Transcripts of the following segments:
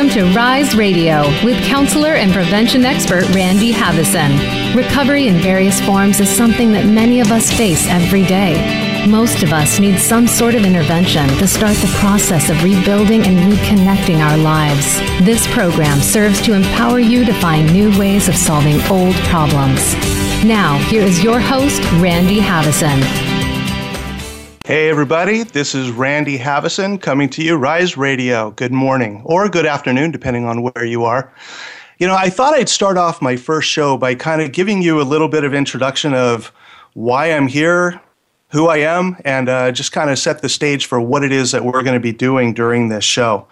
Welcome to Rise Radio with counselor and prevention expert Randy Haveson. Recovery in various forms is something that many of us face every day. Most of us need some sort of intervention to start the process of rebuilding and reconnecting our lives. This program serves to empower you to find new ways of solving old problems. Now, here is your host, Randy Haveson. Hey, everybody, this is Randy Haveson coming to you, Rise Radio. Good morning or good afternoon, depending on where you are. You know, I thought I'd start off my first show by kind of giving you a little bit of introduction of why I'm here, who I am, and uh, just kind of set the stage for what it is that we're going to be doing during this show.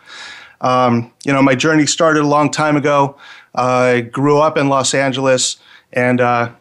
Um, you know, my journey started a long time ago. I grew up in Los Angeles and uh,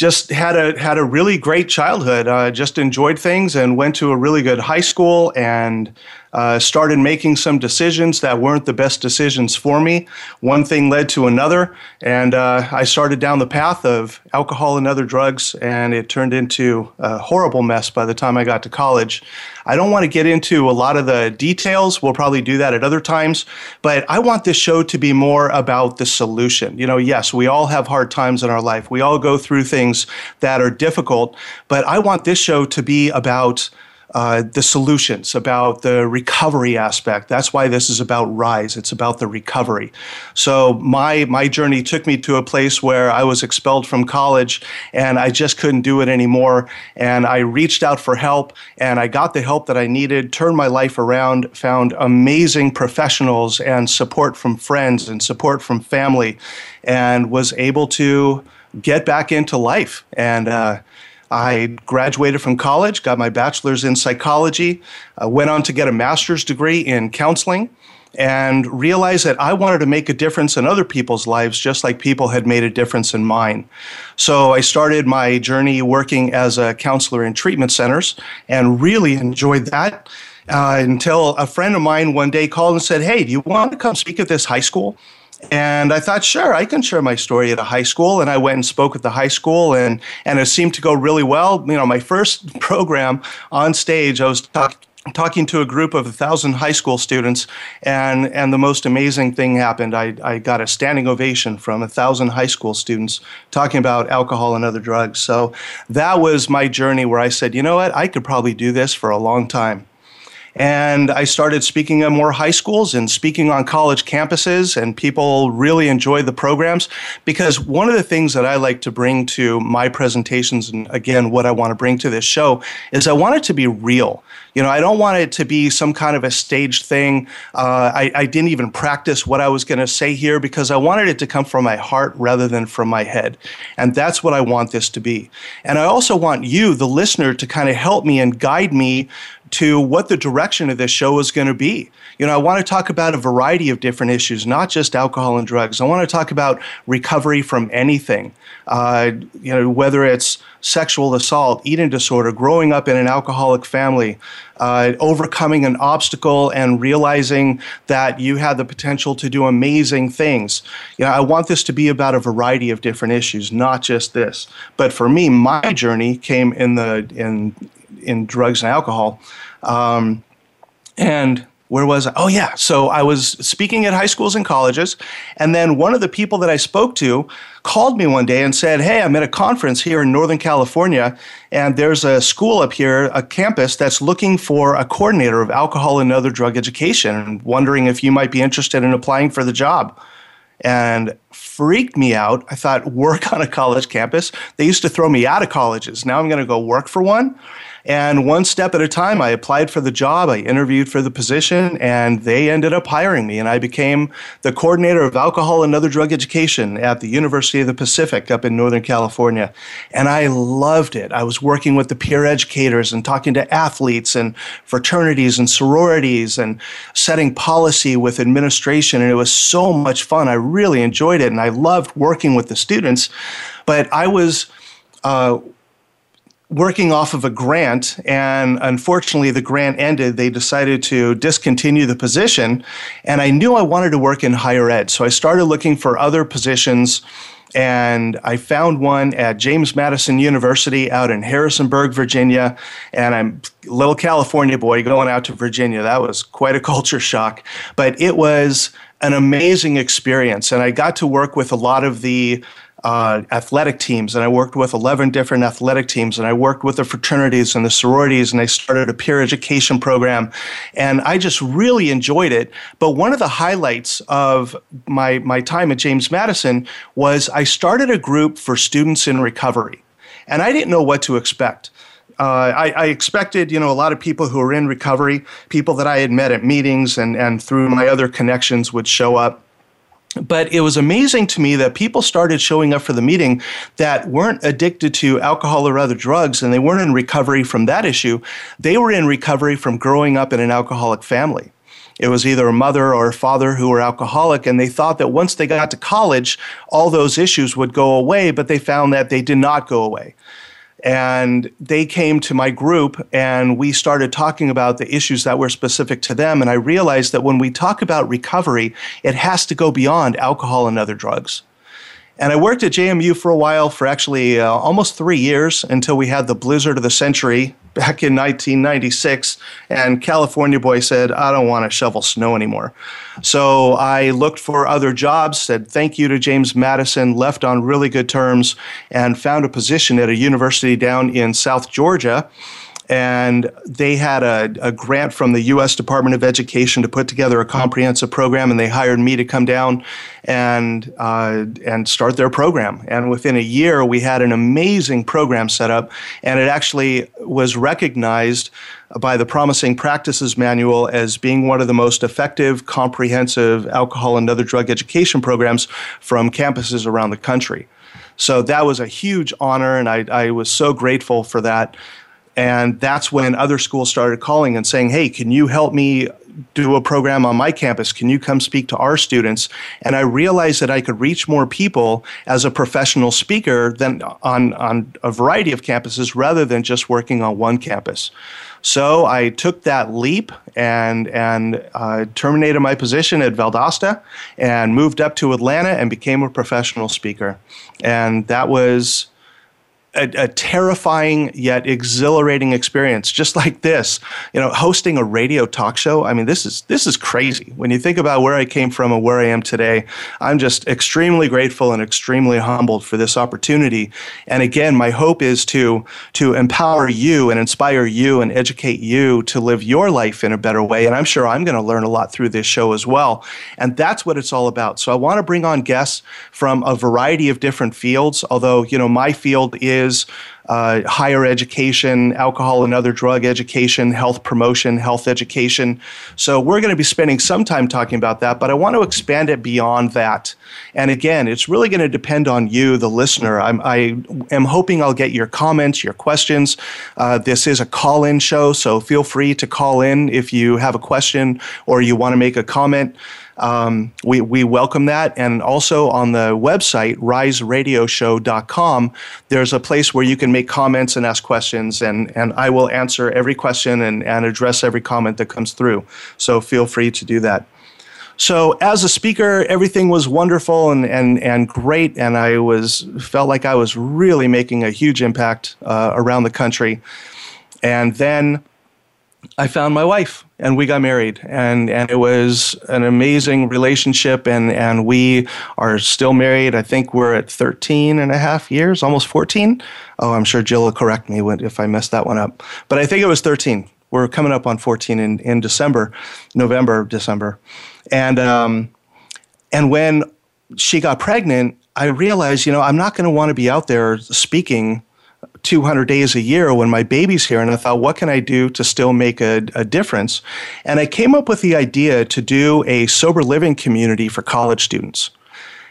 just had a had a really great childhood. Uh, just enjoyed things and went to a really good high school and uh, started making some decisions that weren't the best decisions for me. One thing led to another, and uh, I started down the path of alcohol and other drugs, and it turned into a horrible mess by the time I got to college. I don't want to get into a lot of the details. We'll probably do that at other times, but I want this show to be more about the solution. You know, yes, we all have hard times in our life, we all go through things that are difficult, but I want this show to be about uh, the solutions, about the recovery aspect. That's why this is about Rise. It's about the recovery. So my my journey took me to a place where I was expelled from college, and I just couldn't do it anymore. And I reached out for help, and I got the help that I needed. Turned my life around. Found amazing professionals and support from friends and support from family, and was able to get back into life and. Uh, I graduated from college, got my bachelor's in psychology, uh, went on to get a master's degree in counseling, and realized that I wanted to make a difference in other people's lives just like people had made a difference in mine. So I started my journey working as a counselor in treatment centers and really enjoyed that. Uh, until a friend of mine one day called and said, Hey, do you want to come speak at this high school? And I thought, sure, I can share my story at a high school. And I went and spoke at the high school, and, and it seemed to go really well. You know, my first program on stage, I was talking to a group of a thousand high school students, and, and the most amazing thing happened. I, I got a standing ovation from a thousand high school students talking about alcohol and other drugs. So that was my journey where I said, you know what, I could probably do this for a long time. And I started speaking at more high schools and speaking on college campuses, and people really enjoyed the programs because one of the things that I like to bring to my presentations, and again, what I want to bring to this show, is I want it to be real. You know, I don't want it to be some kind of a staged thing. Uh, I, I didn't even practice what I was going to say here because I wanted it to come from my heart rather than from my head. And that's what I want this to be. And I also want you, the listener, to kind of help me and guide me to what the direction of this show is going to be. You know, I want to talk about a variety of different issues, not just alcohol and drugs. I want to talk about recovery from anything. Uh, you know, whether it's sexual assault, eating disorder, growing up in an alcoholic family, uh, overcoming an obstacle and realizing that you had the potential to do amazing things. You know, I want this to be about a variety of different issues, not just this. But for me, my journey came in the in in drugs and alcohol. Um, and where was I? Oh, yeah. So I was speaking at high schools and colleges. And then one of the people that I spoke to called me one day and said, Hey, I'm at a conference here in Northern California. And there's a school up here, a campus that's looking for a coordinator of alcohol and other drug education and wondering if you might be interested in applying for the job. And freaked me out. I thought, work on a college campus. They used to throw me out of colleges. Now I'm going to go work for one. And one step at a time, I applied for the job, I interviewed for the position, and they ended up hiring me. And I became the coordinator of alcohol and other drug education at the University of the Pacific up in Northern California. And I loved it. I was working with the peer educators and talking to athletes and fraternities and sororities and setting policy with administration. And it was so much fun. I really enjoyed it. And I loved working with the students. But I was, uh, working off of a grant, and unfortunately, the grant ended. They decided to discontinue the position, and I knew I wanted to work in higher ed. So I started looking for other positions and I found one at James Madison University out in Harrisonburg, Virginia. And I'm a little California boy going out to Virginia. That was quite a culture shock, but it was an amazing experience. And I got to work with a lot of the uh, athletic teams, and I worked with 11 different athletic teams, and I worked with the fraternities and the sororities, and I started a peer education program, and I just really enjoyed it. But one of the highlights of my my time at James Madison was I started a group for students in recovery, and I didn't know what to expect. Uh, I, I, expected, you know, a lot of people who are in recovery, people that I had met at meetings and, and through my other connections would show up but it was amazing to me that people started showing up for the meeting that weren't addicted to alcohol or other drugs and they weren't in recovery from that issue. They were in recovery from growing up in an alcoholic family. It was either a mother or a father who were alcoholic, and they thought that once they got to college, all those issues would go away, but they found that they did not go away and they came to my group and we started talking about the issues that were specific to them. And i realized that when we talk about recovery it has to go beyond alcohol and other drugs and I worked at JMU for a while, for actually uh, almost three years, until we had the blizzard of the century back in 1996. And California Boy said, I don't want to shovel snow anymore. So I looked for other jobs, said thank you to James Madison, left on really good terms, and found a position at a university down in South Georgia and they had a, a, grant from the U.S. Department of Education to put together a comprehensive program, and they hired me to come down and uh, and start their program. And within a year, we had an amazing program set up, and it actually was recognized by the Promising Practices Manual as being one of the most effective, comprehensive alcohol and other drug education programs from campuses around the country. So that was a huge honor, and I, I was so grateful for that. And that's when other schools started calling and saying, hey, can you help me do a program on my campus? Can you come speak to our students? And I realized that I could reach more people as a professional speaker than on, on a variety of campuses rather than just working on one campus. So I took that leap and and uh, terminated my position at Valdosta and moved up to Atlanta and became a professional speaker. And that was a, a, terrifying yet exhilarating experience just like this you know hosting a radio talk show. I mean this is this is crazy. When you think about where i came from and where i am today i'm just extremely grateful and extremely humbled for this opportunity. And again my hope is to to empower you and inspire you and educate you to live your life in a better way. And i'm sure i'm going to learn a lot through this show as well. And that's what it's all about. So i want to bring on guests from a variety of different fields although you know my field is uh, higher education, alcohol and other drug education, health promotion, health education. So we're going to be spending some time talking about that, but I want to expand it beyond that. And again, it's really going to depend on you, the listener. I'm, I am hoping I'll get your comments, your questions. Uh, this is a call in show, so feel free to call in if you have a question or you want to make a comment. Um, we, we welcome that. And also on the website, riseradioshow.com, there's a place where you can make comments and ask questions, and, and I will answer every question and, and address every comment that comes through. So feel free to do that. So as a speaker, everything was wonderful and, and, and great, and I was felt like I was really making a huge impact uh, around the country. And then I found my wife and we got married and, and it was an amazing relationship and, and we are still married. I think we're at 13 and a half years, almost 14. Oh, I'm sure Jill will correct me if I messed that one up. But I think it was 13. We're coming up on 14 in, in December, November, December. And, um, and when she got pregnant, I realized, you know, I'm not going to want to be out there speaking 200 days a year when my baby's here. And I thought, what can I do to still make a, a, difference? And I came up with the idea to do a sober living community for college students.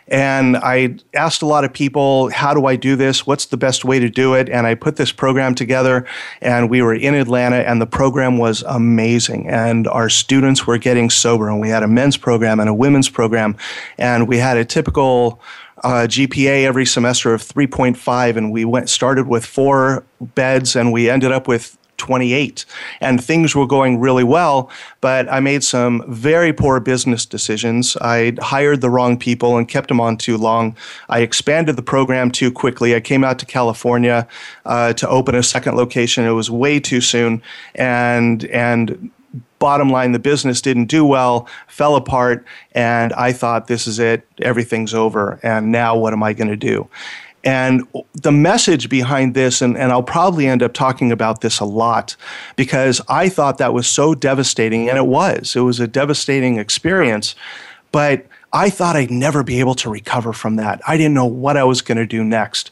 And I asked a lot of people, how do I do this? What's the best way to do it? And I put this program together, and we were in Atlanta, and the program was amazing. And our students were getting sober, and we had a men's program and a women's program, and we had a typical uh, GPA every semester of 3.5, and we went started with four beds, and we ended up with 28, and things were going really well. But I made some very poor business decisions. I hired the wrong people and kept them on too long. I expanded the program too quickly. I came out to California uh, to open a second location. It was way too soon, and and bottom line, the business didn't do well, fell apart, and I thought, this is it, everything's over, and now what am I going to do? And the message behind this, and, and I'll probably end up talking about this a lot because I thought that was so devastating, and it was. It was a devastating experience, but I thought I'd never be able to recover from that. I didn't know what I was going to do next.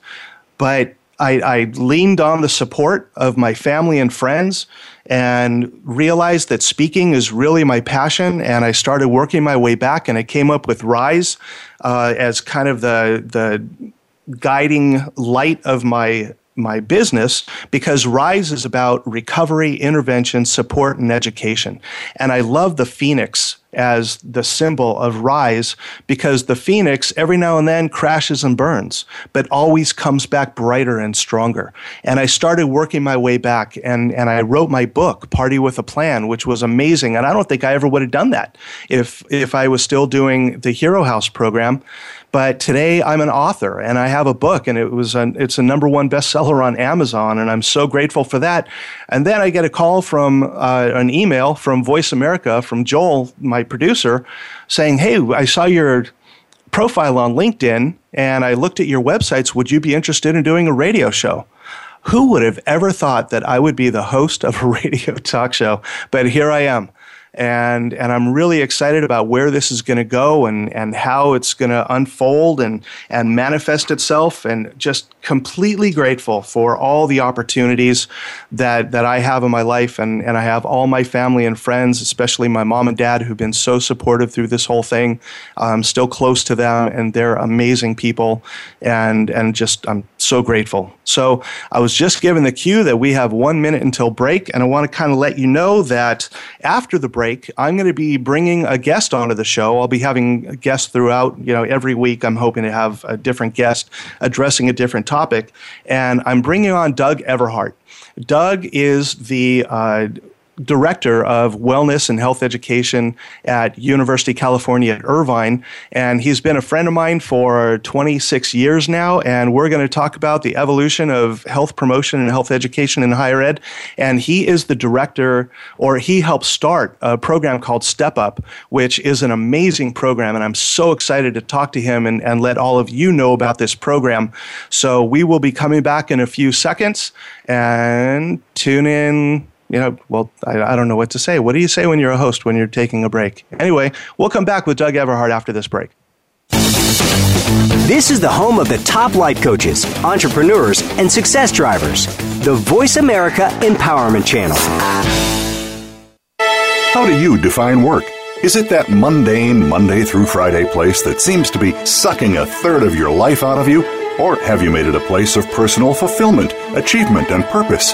But I, I, leaned on the support of my family and friends and realized that speaking is really my passion. And I started working my way back, and I came up with Rise uh, as kind of the the guiding light of my my business because Rise is about recovery, intervention, support, and education. And I love the phoenix as the symbol of rise because the phoenix every now and then crashes and burns, but always comes back brighter and stronger. And I started working my way back and, and I wrote my book, Party with a Plan, which was amazing. And I don't think I ever would have done that if, if I was still doing the Hero House program. But today I'm an author and I have a book and it was an, it's a number one bestseller on Amazon and I'm so grateful for that. And then I get a call from uh, an email from Voice America from Joel, my producer, saying, "Hey, I saw your profile on LinkedIn and I looked at your websites. Would you be interested in doing a radio show?" Who would have ever thought that I would be the host of a radio talk show? But here I am and and I'm really excited about where this is going to go and and how it's going to unfold and and manifest itself and just completely grateful for all the opportunities that that I have in my life and and I have all my family and friends especially my mom and dad who've been so supportive through this whole thing. I'm still close to them and they're amazing people and and just I'm so grateful so I was just given the cue that we have 1 minute until break and I want to kind of let you know that after the break break, I'm going to be bringing a guest onto the show. I'll be having guests throughout, you know, every week. I'm hoping to have a different guest addressing a different topic. And I'm bringing on Doug Everhart. Doug is the uh, director of wellness and health education at University of California at Irvine. And he's been a friend of mine for 26 years now. And we're going to talk about the evolution of health promotion and health education in higher ed. And he is the director, or he helped start a program called Step Up, which is an amazing program. And I'm so excited to talk to him and, and let all of you know about this program. So we will be coming back in a few seconds and tune in you know, well, I, I, don't know what to say. What do you say when you're a host when you're taking a break? Anyway, we'll come back with Doug Everhart after this break. This is the home of the top life coaches, entrepreneurs, and success drivers. The Voice America Empowerment Channel. How do you define work? Is it that mundane Monday through Friday place that seems to be sucking a third of your life out of you? Or have you made it a place of personal fulfillment, achievement, and purpose?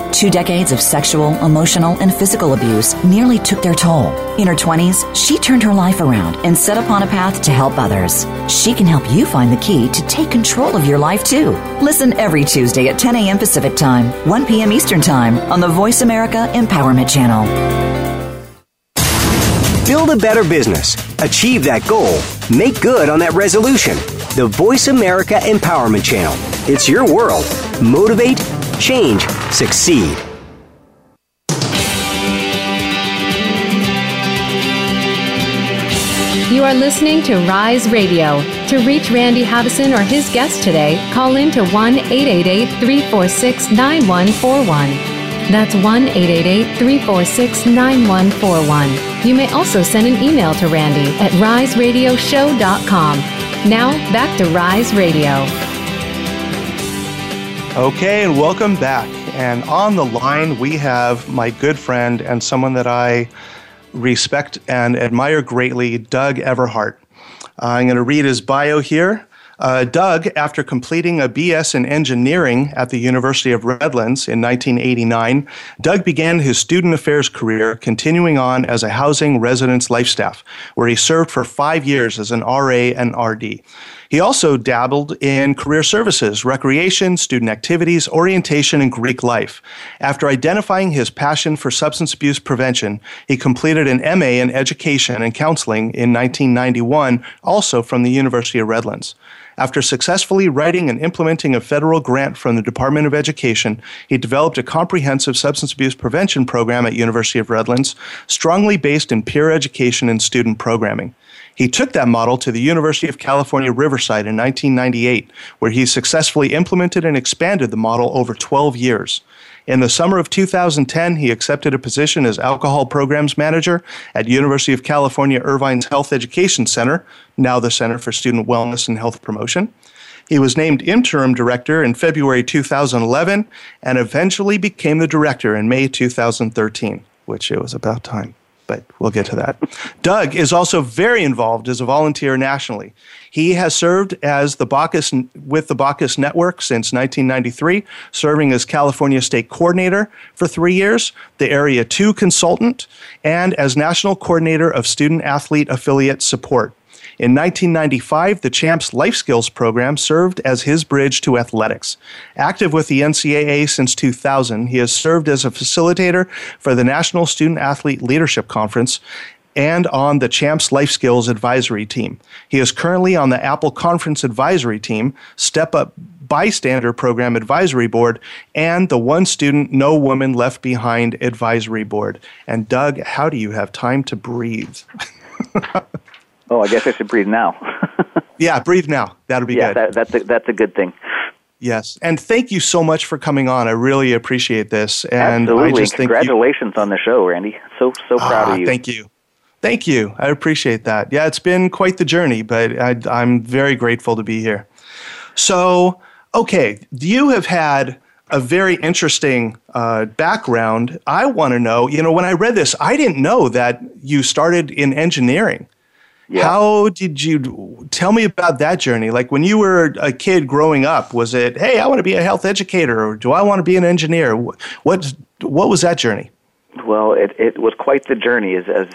Two decades of sexual, emotional, and physical abuse nearly took their toll. In her 20s, she turned her life around and set upon a path to help others. She can help you find the key to take control of your life too. Listen every Tuesday at 10 a.m. Pacific Time, 1 p.m. Eastern Time on the Voice America Empowerment Channel. Build a better business, achieve that goal, make good on that resolution. The Voice America Empowerment Channel. It's your world. Motivate change, succeed. You are listening to Rise Radio. To reach Randy Haveson or his guest today, call in to 1 888 346 9141. That's 1 888 346 9141. You may also send an email to Randy at riseradioshow.com. Now, back to Rise Radio. Okay, and welcome back. And on the line, we have my good friend and someone that I respect and admire greatly, Doug Everhart. Uh, I'm going to read his bio here. Uh, Doug, after completing a BS in engineering at the University of Redlands in 1989, Doug began his student affairs career, continuing on as a housing residence life staff, where he served for five years as an RA and RD. He also dabbled in career services, recreation, student activities, orientation, and Greek life. After identifying his passion for substance abuse prevention, he completed an MA in education and counseling in 1991, also from the University of Redlands. After successfully writing and implementing a federal grant from the Department of Education, he developed a comprehensive substance abuse prevention program at University of Redlands, strongly based in peer education and student programming. He took that model to the University of California, Riverside in 1998, where he successfully implemented and expanded the model over 12 years. In the summer of 2010, he accepted a position as alcohol programs manager at University of California Irvine's Health Education Center, now the Center for Student Wellness and Health Promotion. He was named interim director in February 2011 and eventually became the director in May 2013, which it was about time but we'll get to that. Doug is also very involved as a volunteer nationally. He has served as the Bacchus with the Bacchus Network since 1993, serving as California State Coordinator for three years, the Area 2 Consultant, and as National Coordinator of Student Athlete Affiliate Support. In 1995, the Champs Life Skills program served as his bridge to athletics. Active with the NCAA since 2000, he has served as a facilitator for the National Student Athlete Leadership Conference and on the Champs Life Skills Advisory Team. He is currently on the Apple Conference Advisory Team, Step Up Bystander Program Advisory Board, and the One Student, No Woman Left Behind Advisory Board. And Doug, how do you have time to breathe? Oh, I guess I should breathe now. yeah, breathe now. That'll be yeah, good. That, that's a, that's a good thing. Yes, and thank you so much for coming on. I really appreciate this. And Absolutely, I just congratulations you, on the show, Randy. So so proud ah, of you. Thank you, thank you. I appreciate that. Yeah, it's been quite the journey, but I, I'm very grateful to be here. So, okay, you have had a very interesting uh, background. I want to know. You know, when I read this, I didn't know that you started in engineering. Yeah. How did you tell me about that journey? Like when you were a kid growing up, was it, hey, I want to be a health educator or do I want to be an engineer? What what was that journey? Well, it, it was quite the journey. As, as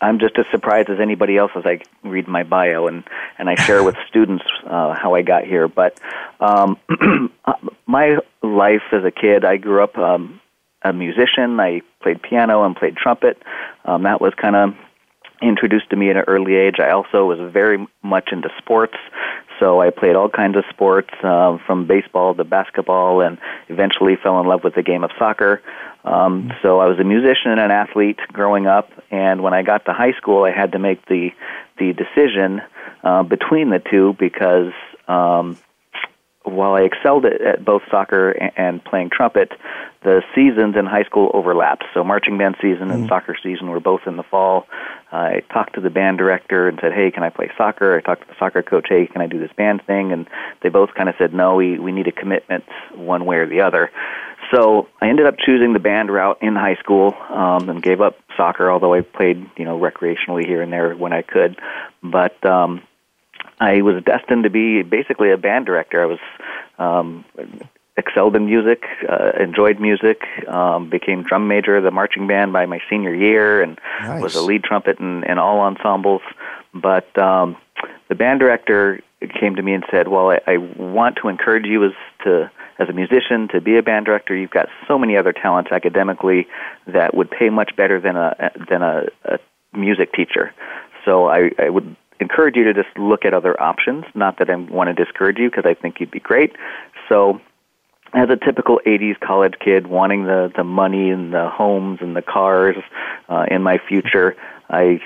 I'm just as surprised as anybody else as I read my bio and, and I share with students uh, how I got here. But um, my life as a kid, I grew up um, a musician. I played piano and played trumpet. Um, that was kind of introduced to me at an early age. I also was very much into sports, so I played all kinds of sports, uh, from baseball to basketball, and eventually fell in love with the game of soccer. Um, so I was a musician and an athlete growing up, and when I got to high school, I had to make the the decision uh, between the two because um, while I excelled at, at both soccer and, and playing trumpet, the seasons in high school overlapped. So marching band season and mm. soccer season were both in the fall. I talked to the band director and said, "Hey, can I play soccer?" I talked to the soccer coach, "Hey, can I do this band thing?" And they both kind of said, "No, we we need a commitment one way or the other." So I ended up choosing the band route in high school um, and gave up soccer, although I played, you know, recreationally here and there when I could. But um, I was destined to be basically a band director. I was um, excelled in music, uh, enjoyed music, um, became drum major of the marching band by my senior year, and nice. was a lead trumpet in, in all ensembles. But um, the band director came to me and said, "Well, I, I want to encourage you as to as a musician to be a band director. You've got so many other talents academically that would pay much better than a than a, a music teacher. So I, I would encourage you to just look at other options. Not that I want to discourage you because I think you'd be great. So as a typical 80s college kid wanting the the money and the homes and the cars uh, in my future i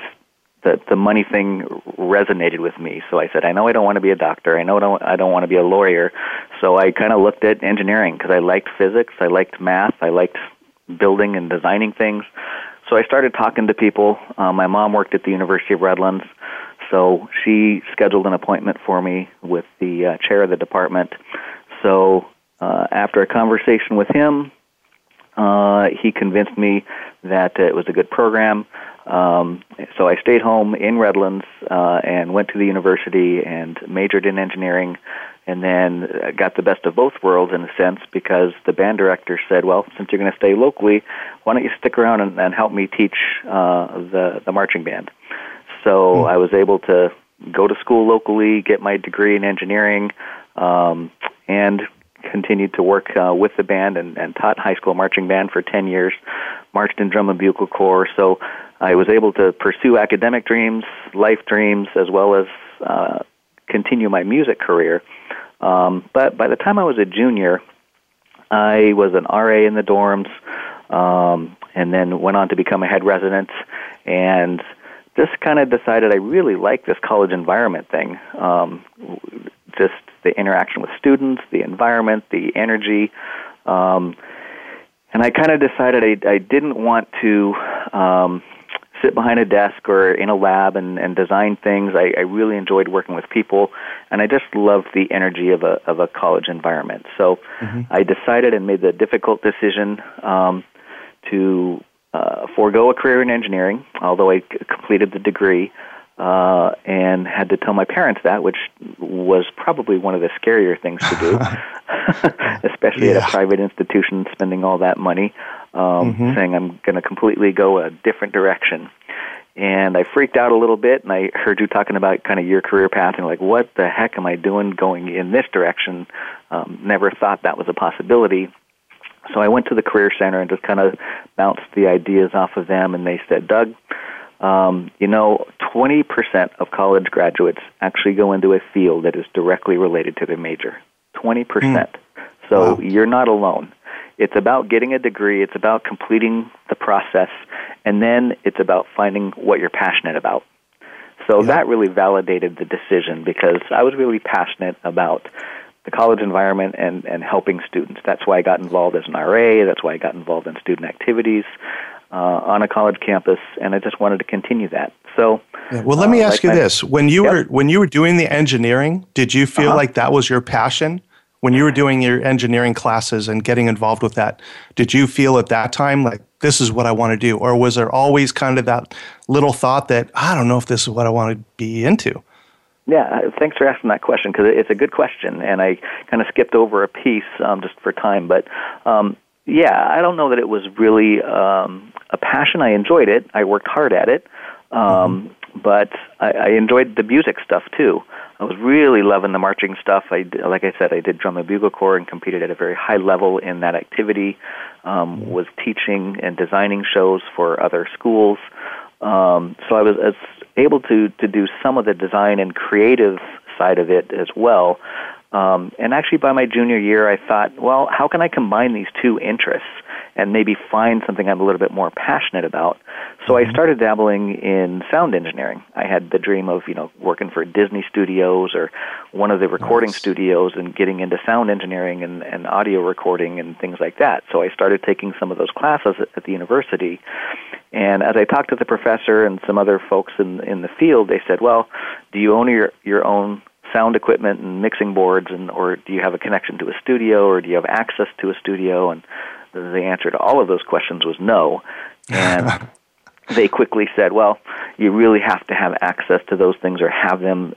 the the money thing resonated with me. So i said i know i don't want to be a doctor. I know I don't, I don't want to be a lawyer. So i kind of looked at engineering because i liked physics i liked math i liked building and designing things. So i started talking to people. Uh, my mom worked at the university of redlands so she scheduled an appointment for me with the uh, chair of the department so uh, after a conversation with him, uh, he convinced me that it was a good program. Um, so I stayed home in Redlands uh, and went to the university and majored in engineering, and then got the best of both worlds in a sense because the band director said, "Well, since you're going to stay locally, why don't you stick around and, and help me teach uh, the the marching band?" So mm-hmm. I was able to go to school locally, get my degree in engineering, um, and continued to work uh, with the band and, and taught high school marching band for 10 years, marched in drum and bugle corps. So I was able to pursue academic dreams, life dreams, as well as uh, continue my music career. Um, but by the time I was a junior, I was an RA in the dorms, um, and then went on to become a head resident, and just kind of decided I really like this college environment thing. Um, just the interaction with students, the environment, the energy. Um, and I kind of decided I, I didn't want to um, sit behind a desk or in a lab and, and design things. I, I really enjoyed working with people, and I just loved the energy of a of a college environment. So mm-hmm. I decided and made the difficult decision um, to uh, forego a career in engineering, although I c- completed the degree. Uh, and had to tell my parents that, which was probably one of the scarier things to do, especially yeah. at a private institution, spending all that money um, mm-hmm. saying I'm going to completely go a different direction. And I freaked out a little bit, and I heard you talking about kind of your career path, and like, what the heck am I doing going in this direction? Um, never thought that was a possibility. So I went to the Career Center and just kind of bounced the ideas off of them, and they said, Doug, um, you know, 20% of college graduates actually go into a field that is directly related to their major. 20%. Mm. So wow. you're not alone. It's about getting a degree, it's about completing the process, and then it's about finding what you're passionate about. So yeah. that really validated the decision because I was really passionate about the college environment and, and helping students. That's why I got involved as an RA, that's why I got involved in student activities. Uh, on a college campus, and I just wanted to continue that. So, yeah. well, let me uh, ask like you this: when you yep. were when you were doing the engineering, did you feel uh-huh. like that was your passion? when you were doing your engineering classes and getting involved with that, did you feel at that time like this is what I want to do? Or was there always kind of that little thought that I don't know if this is what I want to be into? Yeah, uh, thanks for asking that question because it's a good question, and I kind of skipped over a piece um, just for time. But um, yeah, I don't know that it was really um, a passion. I enjoyed it. I worked hard at it, um, mm-hmm. but I, I enjoyed the music stuff too. I was really loving the marching stuff. I like I said, I did drum and bugle corps and competed at a very high level in that activity. Um, was teaching and designing shows for other schools. Um, so I was, was able to to do some of the design and creative side of it as well. Um, and actually, by my junior year, I thought, well, how can I combine these two interests? and maybe find something I'm a little bit more passionate about. So mm-hmm. I started dabbling in sound engineering. I had the dream of, you know, working for Disney Studios or one of the recording nice. studios and getting into sound engineering and, and audio recording and things like that. So I started taking some of those classes at, at the university. And as I talked to the professor and some other folks in in the field, they said, "Well, do you own your your own sound equipment and mixing boards and or do you have a connection to a studio or do you have access to a studio and the answer to all of those questions was no. And they quickly said, well, you really have to have access to those things or have them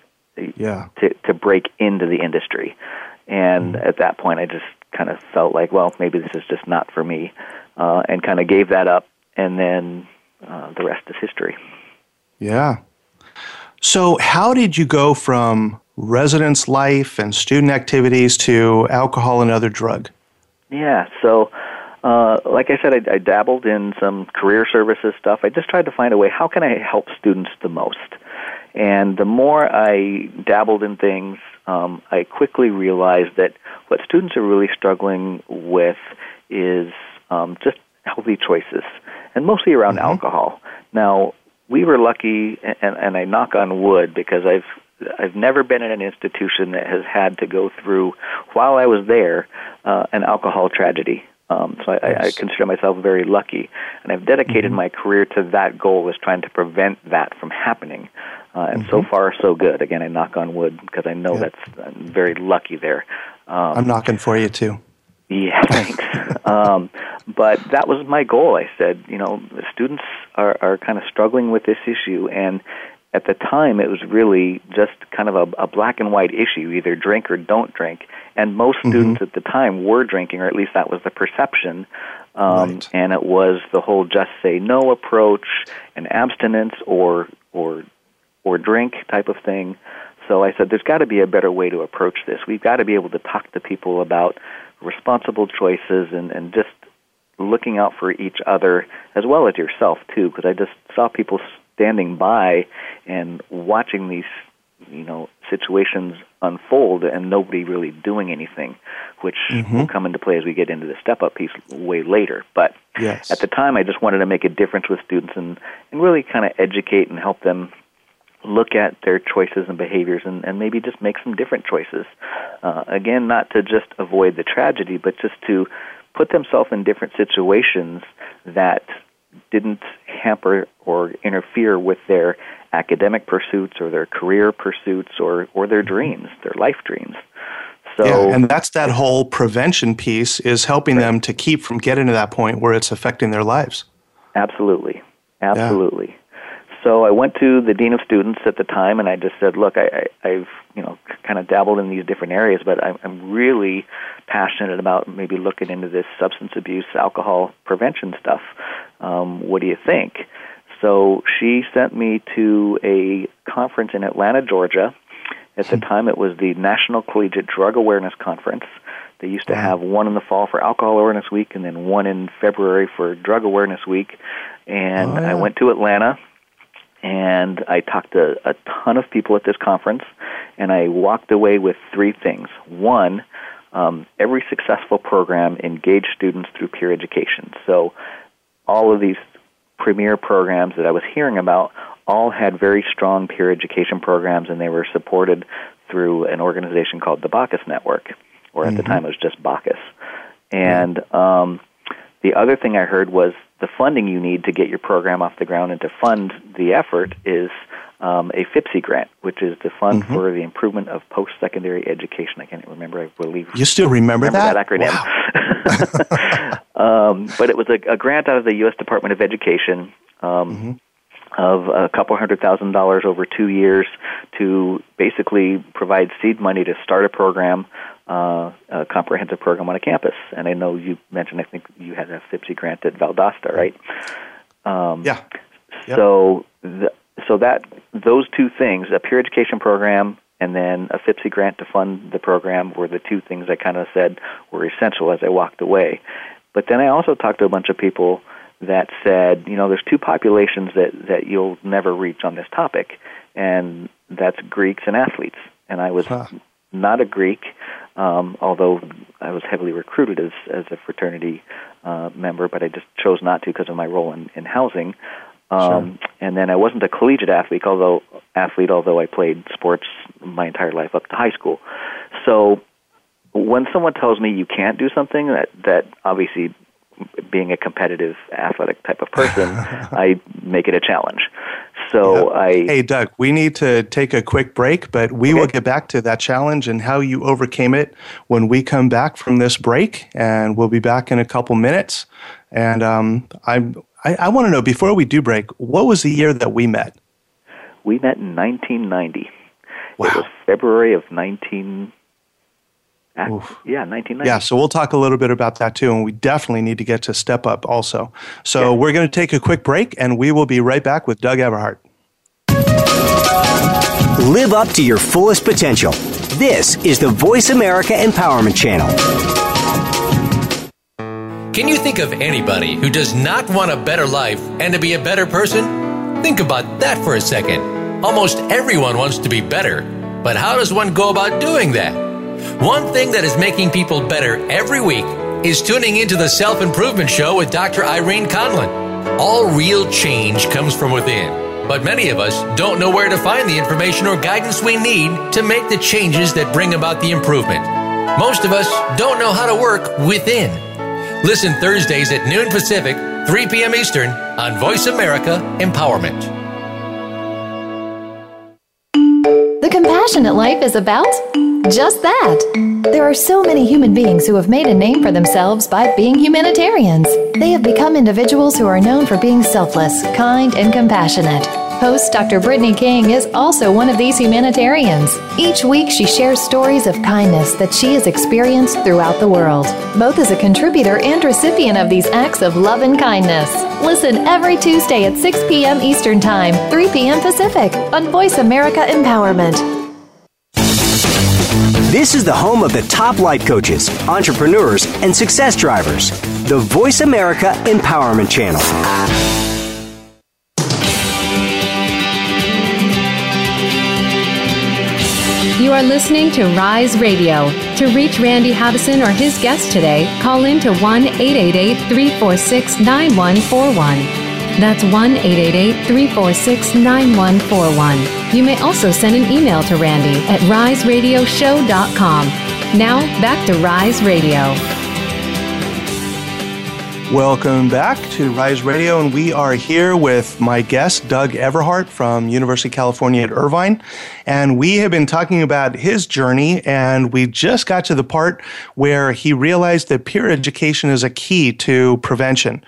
yeah. to, to break into the industry. And mm. at that point, I just kind of felt like, well, maybe this is just not for me, uh, and kind of gave that up. And then uh, the rest is history. Yeah. So, how did you go from residence life and student activities to alcohol and other drug? Yeah. So, uh, like I said, I, I dabbled in some career services stuff. I just tried to find a way how can I help students the most. And the more I dabbled in things, um, I quickly realized that what students are really struggling with is um, just healthy choices, and mostly around mm-hmm. alcohol. Now, we were lucky, and, and I knock on wood because I've I've never been in an institution that has had to go through, while I was there, uh, an alcohol tragedy. Um, so I, yes. I, consider myself very lucky, and I've dedicated mm-hmm. my career to that goal, is trying to prevent that from happening. Uh, and mm-hmm. so far, so good. Again, I knock on wood because I know yeah. that's I'm very lucky there. Um, I'm knocking for you too. Yeah, thanks. um, but that was my goal. I said, you know, students are, are kind of struggling with this issue, and at the time it was really just kind of a, a black and white issue either drink or don't drink and most mm-hmm. students at the time were drinking or at least that was the perception um, right. and it was the whole just say no approach and abstinence or or or drink type of thing so i said there's got to be a better way to approach this we've got to be able to talk to people about responsible choices and and just looking out for each other as well as yourself too because i just saw people standing by and watching these you know situations unfold and nobody really doing anything which mm-hmm. will come into play as we get into the step up piece way later but yes. at the time i just wanted to make a difference with students and and really kind of educate and help them look at their choices and behaviors and, and maybe just make some different choices uh, again not to just avoid the tragedy but just to put themselves in different situations that didn't hamper or interfere with their academic pursuits or their career pursuits or, or their dreams, their life dreams. So, yeah, and that's that whole prevention piece is helping right. them to keep from getting to that point where it's affecting their lives. Absolutely. Absolutely. Yeah. So I went to the dean of students at the time, and I just said, "Look, I, I, I've you know kind of dabbled in these different areas, but I'm, I'm really passionate about maybe looking into this substance abuse, alcohol prevention stuff. Um, what do you think?" So she sent me to a conference in Atlanta, Georgia. At the hmm. time, it was the National Collegiate Drug Awareness Conference. They used to have one in the fall for Alcohol Awareness Week and then one in February for Drug Awareness Week. And oh, yeah. I went to Atlanta and I talked to a ton of people at this conference, and I walked away with three things. One, um, every successful program engaged students through peer education. So all of these premier programs that I was hearing about all had very strong peer education programs, and they were supported through an organization called the Bacchus Network, or at mm-hmm. the time it was just Bacchus. And um, the other thing I heard was the funding you need to get your program off the ground and to fund the effort is um, a FIPSE grant, which is the fund mm-hmm. for the improvement of post-secondary education. I can't remember. I believe you still remember, remember that? that acronym. Wow. um, but it was a, a, grant out of the U.S. Department of Education. Um, mm-hmm. Of a couple hundred thousand dollars over two years to basically provide seed money to start a program uh, a comprehensive program on a campus. And I know you mentioned, I think you had a FIPSE grant at Valdosta, right? Um, yeah. Yep. So, the, so that those two things, a peer education program and then a FIPSE grant to fund the program, were the two things I kind of said were essential as I walked away. But then I also talked to a bunch of people that said, you know, there's two populations that that you'll never reach on this topic, and that's Greeks and athletes. And I was huh. not a Greek, um, although I was heavily recruited as, as a fraternity uh, member, but I just chose not to because of my role in, in housing. Um, sure. And then I wasn't a collegiate athlete, although athlete, although I played sports my entire life up to high school. So when someone tells me you can't do something, that that obviously being a competitive athletic type of person, I make it a challenge. So I. Hey, Doug, we need to take a quick break, but we okay. will get back to that challenge and how you overcame it when we come back from this break. And we'll be back in a couple minutes. And um, I, I, I want to know before we do break, what was the year that we met? We met in 1990. Wow. It was February of 19. Oof. Yeah, 1990. Yeah, so we'll talk a little bit about that too, and we definitely need to get to Step Up also. So yeah. we're going to take a quick break, and we will be right back with Doug Everhart. Live up to your fullest potential. This is the Voice America Empowerment Channel. Can you think of anybody who does not want a better life and to be a better person? Think about that for a second. Almost everyone wants to be better, but how does one go about doing that? One thing that is making people better every week is tuning into the Self Improvement Show with Dr. Irene Conlon. All real change comes from within, but many of us don't know where to find the information or guidance we need to make the changes that bring about the improvement. Most of us don't know how to work within. Listen Thursdays at noon Pacific, 3 p.m. Eastern on Voice America Empowerment. The compassionate life is about just that. There are so many human beings who have made a name for themselves by being humanitarians. They have become individuals who are known for being selfless, kind, and compassionate. Host Dr. Brittany King is also one of these humanitarians. Each week, she shares stories of kindness that she has experienced throughout the world, both as a contributor and recipient of these acts of love and kindness. Listen every Tuesday at 6 p.m. Eastern Time, 3 p.m. Pacific on Voice America Empowerment. This is the home of the top life coaches, entrepreneurs, and success drivers. The Voice America Empowerment Channel. You are listening to Rise Radio. To reach Randy Haveson or his guest today, call in to 1 888 346 9141. That's 1 888 346 9141. You may also send an email to Randy at riseradioshow.com. Now, back to Rise Radio. Welcome back to Rise Radio, and we are here with my guest, Doug Everhart from University of California at Irvine. And we have been talking about his journey, and we just got to the part where he realized that peer education is a key to prevention.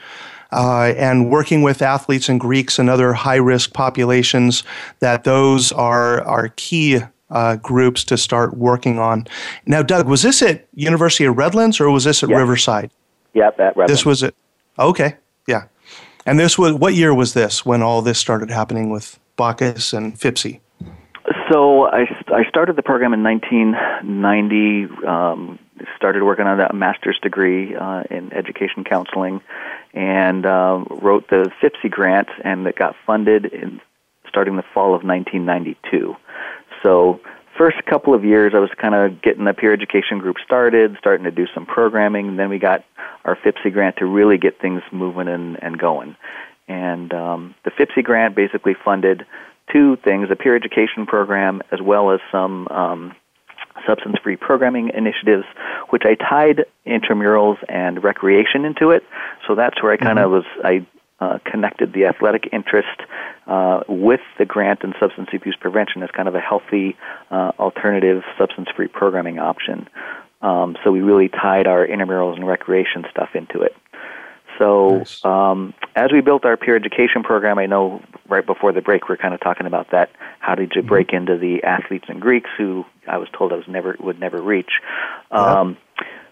Uh, and working with athletes and Greeks and other high risk populations, that those are, are key uh, groups to start working on. Now, Doug, was this at University of Redlands or was this at Riverside? Yep, at Redlands. This was it. Okay, yeah. And this was what year was this when all this started happening with Bacchus and FIPSE? So I, I started the program in 1990. Um, started working on a master's degree uh, in education counseling, and uh, wrote the FIPSE grant, and it got funded in starting the fall of 1992. So first couple of years, I was kind of getting the peer education group started, starting to do some programming. Then we got our FIPSE grant to really get things moving and, and going. And um, the FIPSE grant basically funded two things: a peer education program as well as some um, substance-free programming initiatives, which I tied intramurals and recreation into it. So that's where I kind of mm-hmm. was I uh, connected the athletic interest uh, with the grant and substance abuse prevention as kind of a healthy uh, alternative substance free programming option. Um, so we really tied our intramurals and recreation stuff into it. So nice. um, as we built our peer education program, I know right before the break we are kind of talking about that. How did you mm-hmm. break into the athletes and Greeks who I was told I was never would never reach? Um,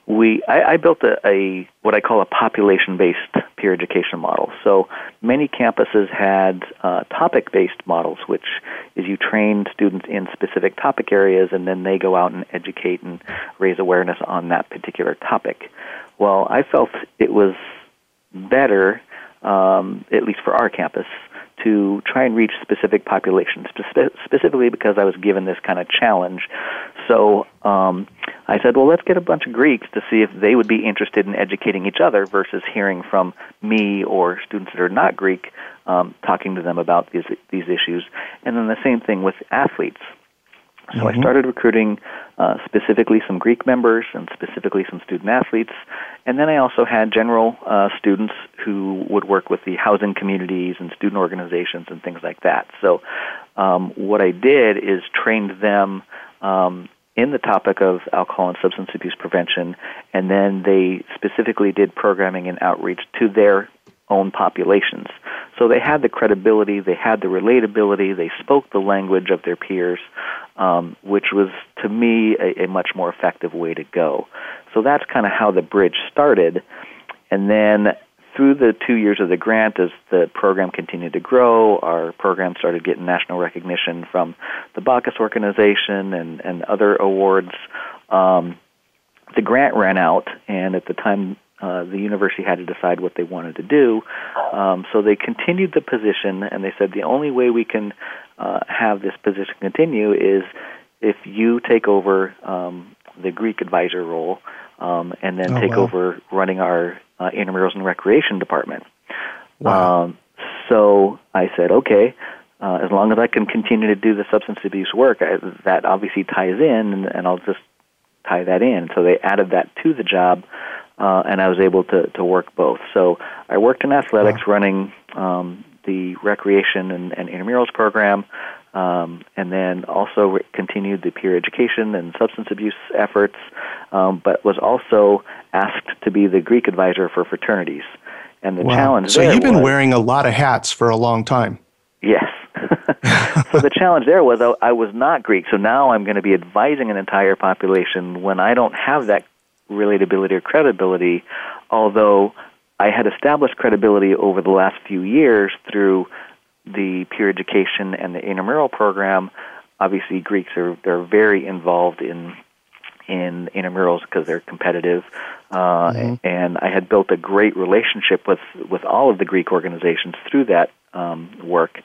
we I, I built a, a what I call a population based peer education model. So many campuses had uh, topic based models, which is you train students in specific topic areas and then they go out and educate and raise awareness on that particular topic. Well, I felt it was better, um, at least for our campus, to try and reach specific populations, spe- specifically because I was given this kind of challenge. So um, I said, well, let's get a bunch of Greeks to see if they would be interested in educating each other versus hearing from me or students that are not Greek um, talking to them about these these issues. And then the same thing with athletes. So mm-hmm. I started recruiting uh, specifically some Greek members and specifically some student athletes. And then I also had general uh, students who would work with the housing communities and student organizations and things like that. So um, what I did is trained them um, in the topic of alcohol and substance abuse prevention, and then they specifically did programming and outreach to their own populations. So they had the credibility, they had the relatability, they spoke the language of their peers, um, which was, to me, a, a much more effective way to go. So that's kind of how the bridge started. And then through the two years of the grant, as the program continued to grow, our program started getting national recognition from the Bacchus organization and, and other awards. Um, the grant ran out, and at the time uh, the university had to decide what they wanted to do. Um, so they continued the position, and they said the only way we can uh, have this position continue is if you take over um, the Greek advisor role um, and then oh, take wow. over running our uh, intramurals and recreation department. Wow. Um, so I said, okay, uh, as long as I can continue to do the substance abuse work, I, that obviously ties in, and, and I'll just tie that in. So they added that to the job uh, and I was able to, to work both. So I worked in athletics, wow. running um, the recreation and, and intramurals program. um, and then also re- continued the peer education and substance abuse efforts, um, but was also asked to be the Greek advisor for fraternities. And the Wow. challenge So there you've been was, wearing a lot of hats for a long time. Yes. so the challenge there was I, I was not Greek, so now I'm going to be advising an entire population when I don't have that relatability or credibility, although I had established credibility over the last few years through the peer education and the intramural program. Obviously, Greeks are they're very involved in in intramurals because they're competitive, uh, and I had built a great relationship with with all of the Greek organizations through that um, work.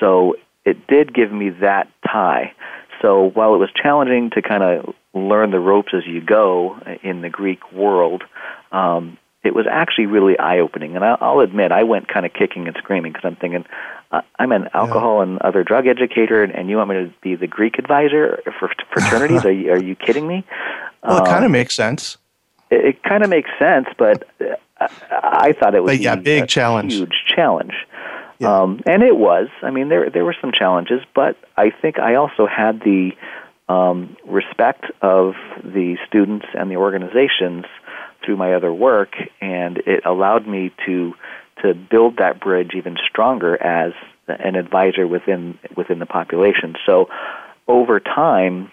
So it did give me that tie. So while it was challenging to kind of learn the ropes as you go in the Greek world, um, it was actually really eye opening. And I'll, I'll admit, I went kind of kicking and screaming because I'm thinking, uh, I'm an alcohol and other drug educator, and, and you want me to be the Greek advisor for fraternities? are, you, are you kidding me? Well, it Um, kind of makes sense. it, it kind of makes sense, but uh, I, I thought it was But yeah, big a challenge. huge challenge. Yeah. Um, and it was. I mean, there there were some challenges, but I think I also had the um, respect of the students and the organizations through my other work, and it allowed me to to build that bridge even stronger as an advisor within within the population. So over time,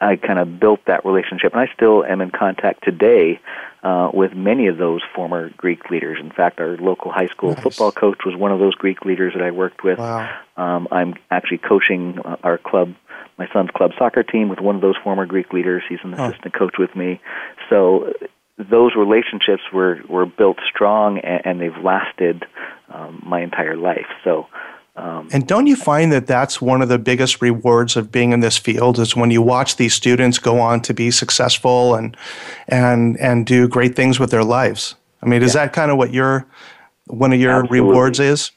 I kind of built that relationship, and I still am in contact today uh, with many of those former Greek leaders. In fact, our local high school Nice. football coach was one of those Greek leaders that I worked with. Wow. Um, I'm actually coaching uh, our club, my son's club soccer team, with one of those former Greek leaders. He's an Huh. assistant coach with me. So those relationships were were built strong, and, and they've lasted um, my entire life. So. Um, And don't you find that that's one of the biggest rewards of being in this field is when you watch these students go on to be successful and and and do great things with their lives? I mean, is that kind of what your one of your Absolutely. rewards is?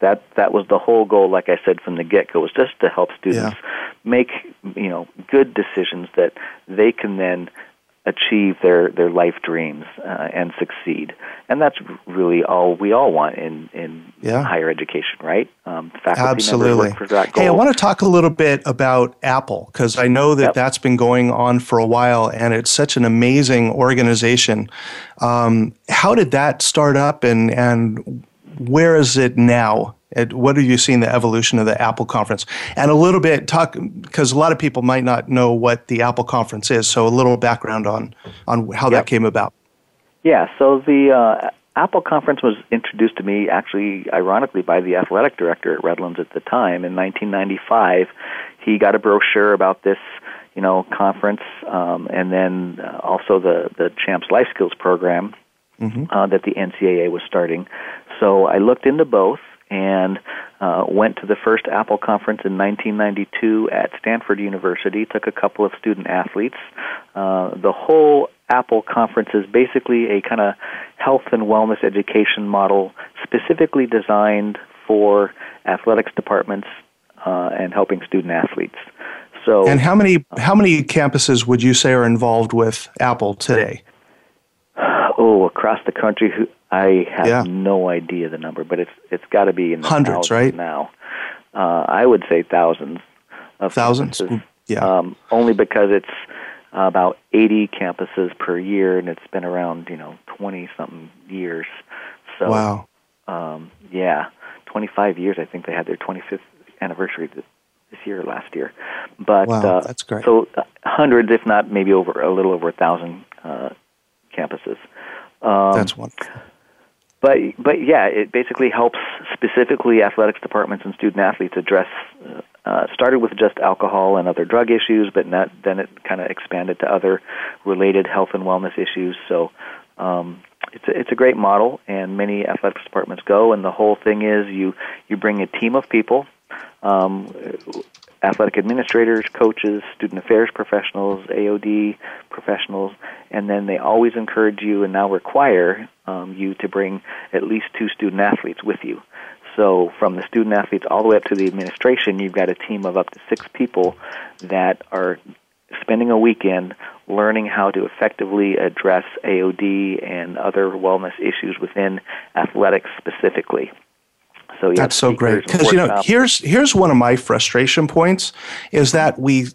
that that was the whole goal like i said from the get go was just to help students make you know good decisions that they can then achieve their their life dreams uh, and succeed and that's really all we all want in in Yeah. higher education right um, Absolutely. work for that goal Hey, I want to talk a little bit about Apple because I know that Yep. that's been going on for a while and it's such an amazing organization. Um, how did that start up and, and where is it now? And what have you seen the evolution of the Apple conference? And a little bit talk because a lot of people might not know what the Apple conference is. So a little background on on how that came about. Yeah, so the uh, Apple conference was introduced to me actually, ironically, by the athletic director at Redlands at the time in 1995. He got a brochure about this, you know, conference, um, and then uh, also the the Champs Life Skills program uh, that the NCAA was starting. So I looked into both and uh, went to the first Apple conference in 1992 at Stanford University. Took a couple of student athletes. Uh, the whole Apple conference is basically a kind of health and wellness education model specifically designed for athletics departments uh, and helping student athletes. So And how many how many campuses would you say are involved with Apple today? Oh, across the country, who- I have Yeah. no idea the number, but it's it's got to be in the Hundreds, thousands right? now. Uh, I would say thousands of Thousands? campuses. Yeah. Um, only because it's about 80 campuses per year, and it's been around you know 20 something years. So wow. um, yeah, 25 years. I think they had their 25th anniversary this, this year or last year. But Wow, uh, that's great. So uh, hundreds, if not maybe over a little over a thousand uh, campuses. Um, That's wonderful. but but yeah, it basically helps specifically athletics departments and student athletes address. Uh, uh, started with just alcohol and other drug issues, but not, then it kind of expanded to other related health and wellness issues. So um, it's a, it's a great model, and many athletics departments go. And the whole thing is you you bring a team of people. Um, athletic administrators, coaches, student affairs professionals, AOD professionals, and then they always encourage you and now require um, you to bring at least two student athletes with you. So, from the student athletes all the way up to the administration, you've got a team of up to six people that are spending a weekend learning how to effectively address AOD and other wellness issues within athletics specifically. So that's so great because you know here's here's one of my frustration points is that we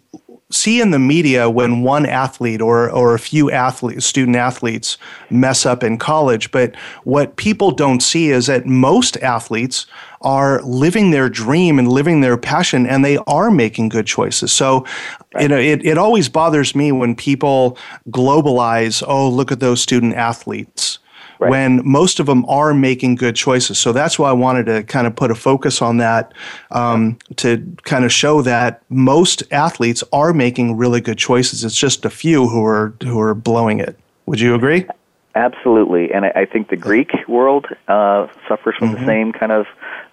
see in the media when one athlete or, or a few athletes, student athletes mess up in college. But what people don't see is that most athletes are living their dream and living their passion and they are making good choices. So, right. you know, it, it always bothers me when people globalize, oh, look at those student athletes right. when most of them are making good choices. So that's why I wanted to kind of put a focus on that um, to kind of show that most athletes are making really good choices. It's just a few who are who are blowing it. Would you agree? Absolutely, and I, I think the Greek world uh, suffers from mm-hmm. the same kind of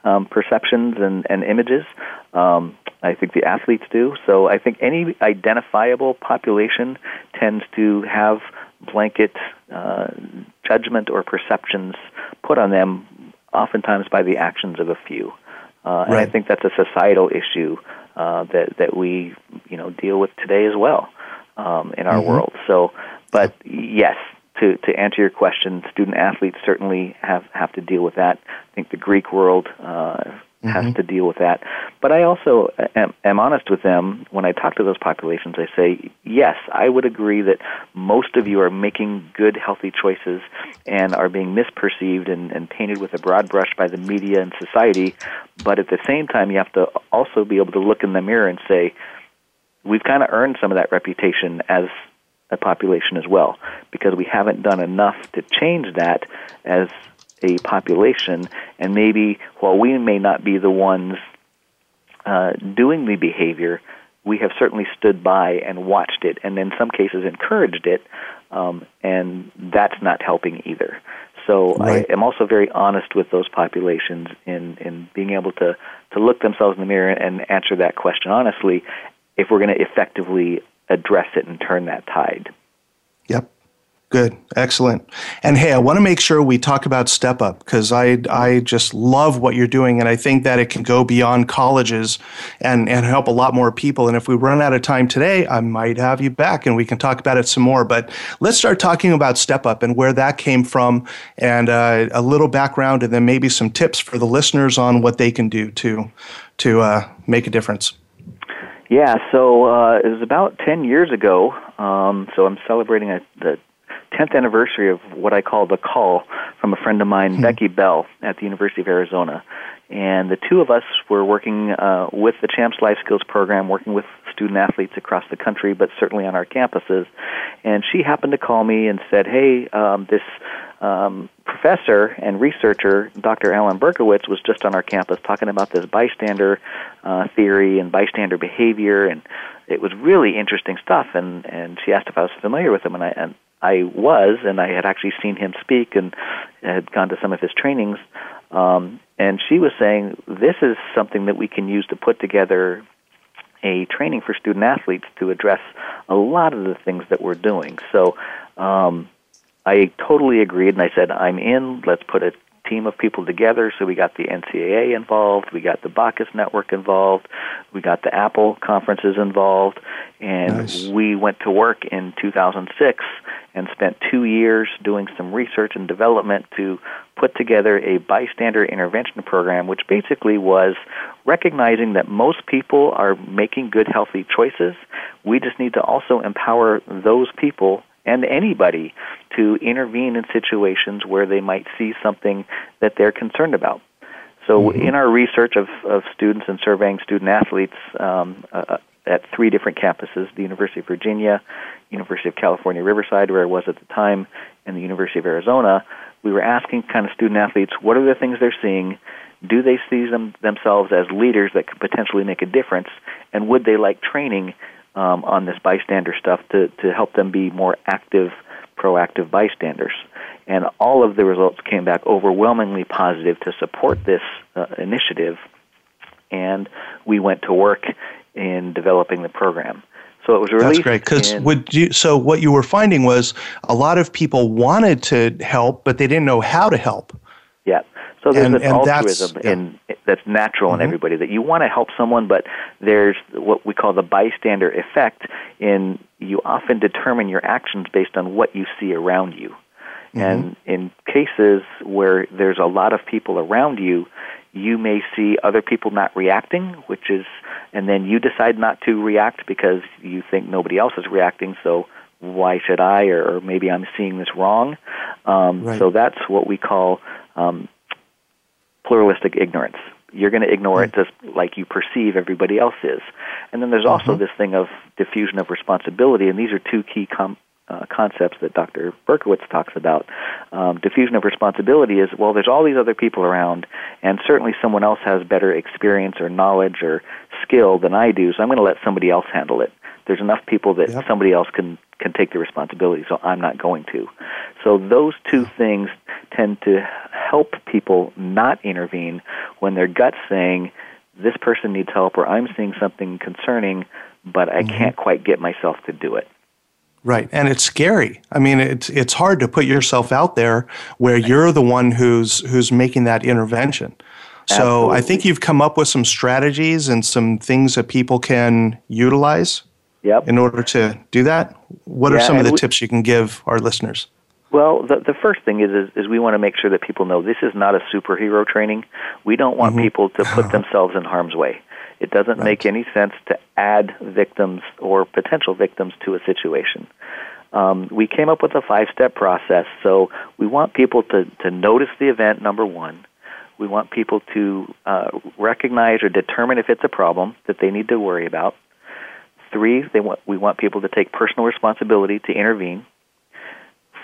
um, perceptions and, and images. Um, I think the athletes do. So I think any identifiable population tends to have blanket uh, judgment or perceptions put on them, oftentimes by the actions of a few. Uh, and I think that's a societal issue uh, that that we you know deal with today as well um, in our mm-hmm. world. So, but yes, to to answer your question, student athletes certainly have have to deal with that. I think the Greek world uh, has mm-hmm. to deal with that. But I also am, am honest with them when I talk to those populations. I say, yes, I would agree that most of you are making good, healthy choices and are being misperceived and, and painted with a broad brush by the media and society. But at the same time, you have to also be able to look in the mirror and say, we've kind of earned some of that reputation as a population as well because we haven't done enough to change that as a population, and maybe while we may not be the ones uh, doing the behavior, we have certainly stood by and watched it, and in some cases encouraged it, um, and that's not helping either. So right. I am also very honest with those populations in in being able to to look themselves in the mirror and answer that question honestly, if we're going to effectively address it and turn that tide. Yep. Good, excellent. And hey, I want to make sure we talk about Step Up because I I just love what you're doing, and I think that it can go beyond colleges and and help a lot more people. And if we run out of time today, I might have you back and we can talk about it some more. But let's start talking about Step Up and where that came from, and uh, a little background, and then maybe some tips for the listeners on what they can do to to uh, make a difference. Yeah, so uh, it was about ten years ago. Um, so I'm celebrating a, the 10th anniversary of what I call the call from a friend of mine, hmm. Becky Bell, at the University of Arizona. And the two of us were working uh, with the Champs Life Skills program, working with student athletes across the country, but certainly on our campuses. And she happened to call me and said, Hey, um, this um, professor and researcher, Dr. Alan Berkowitz, was just on our campus talking about this bystander uh, theory and bystander behavior, and it was really interesting stuff. And and she asked if I was familiar with him, and I and I was, and I had actually seen him speak and had gone to some of his trainings. Um, and she was saying this is something that we can use to put together a training for student athletes to address a lot of the things that we're doing. So um, I totally agreed, and I said, I'm in. Let's put a team of people together. So we got the NCAA involved, we got the Bacchus Network involved, we got the Apple conferences involved, and nice. we went to work in 2006 and spent two years doing some research and development to put together a bystander intervention program, which basically was recognizing that most people are making good, healthy choices. We just need to also empower those people and anybody to intervene in situations where they might see something that they're concerned about. So, mm-hmm. in our research of, of students and surveying student athletes um, uh, at three different campuses the University of Virginia, University of California, Riverside, where I was at the time, and the University of Arizona, we were asking kind of student athletes what are the things they're seeing? Do they see them, themselves as leaders that could potentially make a difference? And would they like training um, on this bystander stuff to, to help them be more active, proactive bystanders. And all of the results came back overwhelmingly positive to support this uh, initiative. And we went to work in developing the program. So it was released. That's great because would you? So what you were finding was a lot of people wanted to help, but they didn't know how to help. Yeah. So there's and, this and altruism that's, yeah. in, that's natural mm-hmm. in everybody that you want to help someone, but there's what we call the bystander effect. In you often determine your actions based on what you see around you, mm-hmm. and in cases where there's a lot of people around you, you may see other people not reacting, which is, and then you decide not to react because you think nobody else is reacting, so why should I? Or, or maybe I'm seeing this wrong. Um, right. So that's what we call um, pluralistic ignorance. You're going to ignore mm-hmm. it just like you perceive everybody else is. And then there's also mm-hmm. this thing of diffusion of responsibility, and these are two key com- uh, concepts that Dr. Berkowitz talks about. Um, diffusion of responsibility is well, there's all these other people around, and certainly someone else has better experience or knowledge or skill than I do, so I'm going to let somebody else handle it. There's enough people that yep. somebody else can can take the responsibility, so I'm not going to. So those two things tend to help people not intervene when their gut's saying this person needs help or I'm seeing something concerning, but I mm-hmm. can't quite get myself to do it. Right, and it's scary. I mean, it's it's hard to put yourself out there where you're the one who's who's making that intervention. So Absolutely. I think you've come up with some strategies and some things that people can utilize. Yep. In order to do that, what yeah, are some of the we, tips you can give our listeners? Well, the, the first thing is, is, is we want to make sure that people know this is not a superhero training. We don't want mm-hmm. people to put themselves in harm's way. It doesn't right. make any sense to add victims or potential victims to a situation. Um, we came up with a five step process. So we want people to, to notice the event, number one. We want people to uh, recognize or determine if it's a problem that they need to worry about. Three, they want, we want people to take personal responsibility to intervene.